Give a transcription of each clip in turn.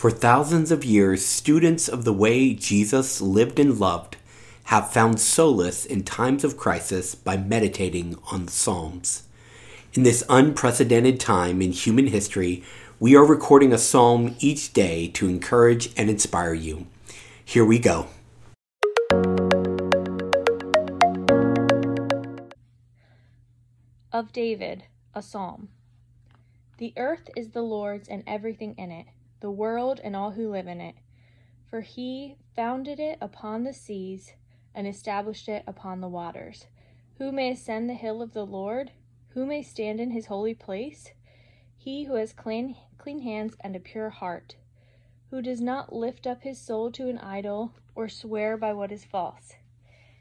For thousands of years, students of the way Jesus lived and loved have found solace in times of crisis by meditating on the Psalms. In this unprecedented time in human history, we are recording a psalm each day to encourage and inspire you. Here we go. Of David, a psalm. The earth is the Lord's and everything in it the world and all who live in it. For he founded it upon the seas and established it upon the waters. Who may ascend the hill of the Lord? Who may stand in his holy place? He who has clean, clean hands and a pure heart, who does not lift up his soul to an idol or swear by what is false.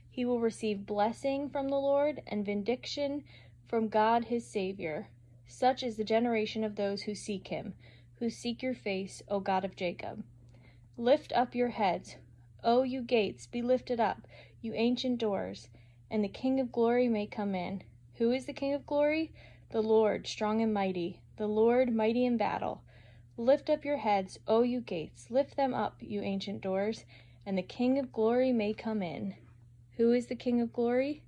He will receive blessing from the Lord and vindication from God his Savior. Such is the generation of those who seek him who seek your face, O God of Jacob. Lift up your heads, O you gates, be lifted up, you ancient doors, and the King of glory may come in. Who is the King of glory? The Lord, strong and mighty, the Lord, mighty in battle. Lift up your heads, O you gates, lift them up, you ancient doors, and the King of glory may come in. Who is the King of glory?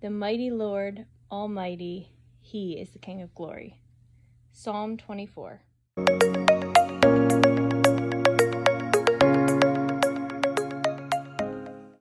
The mighty Lord, Almighty, He is the King of glory. Psalm 24.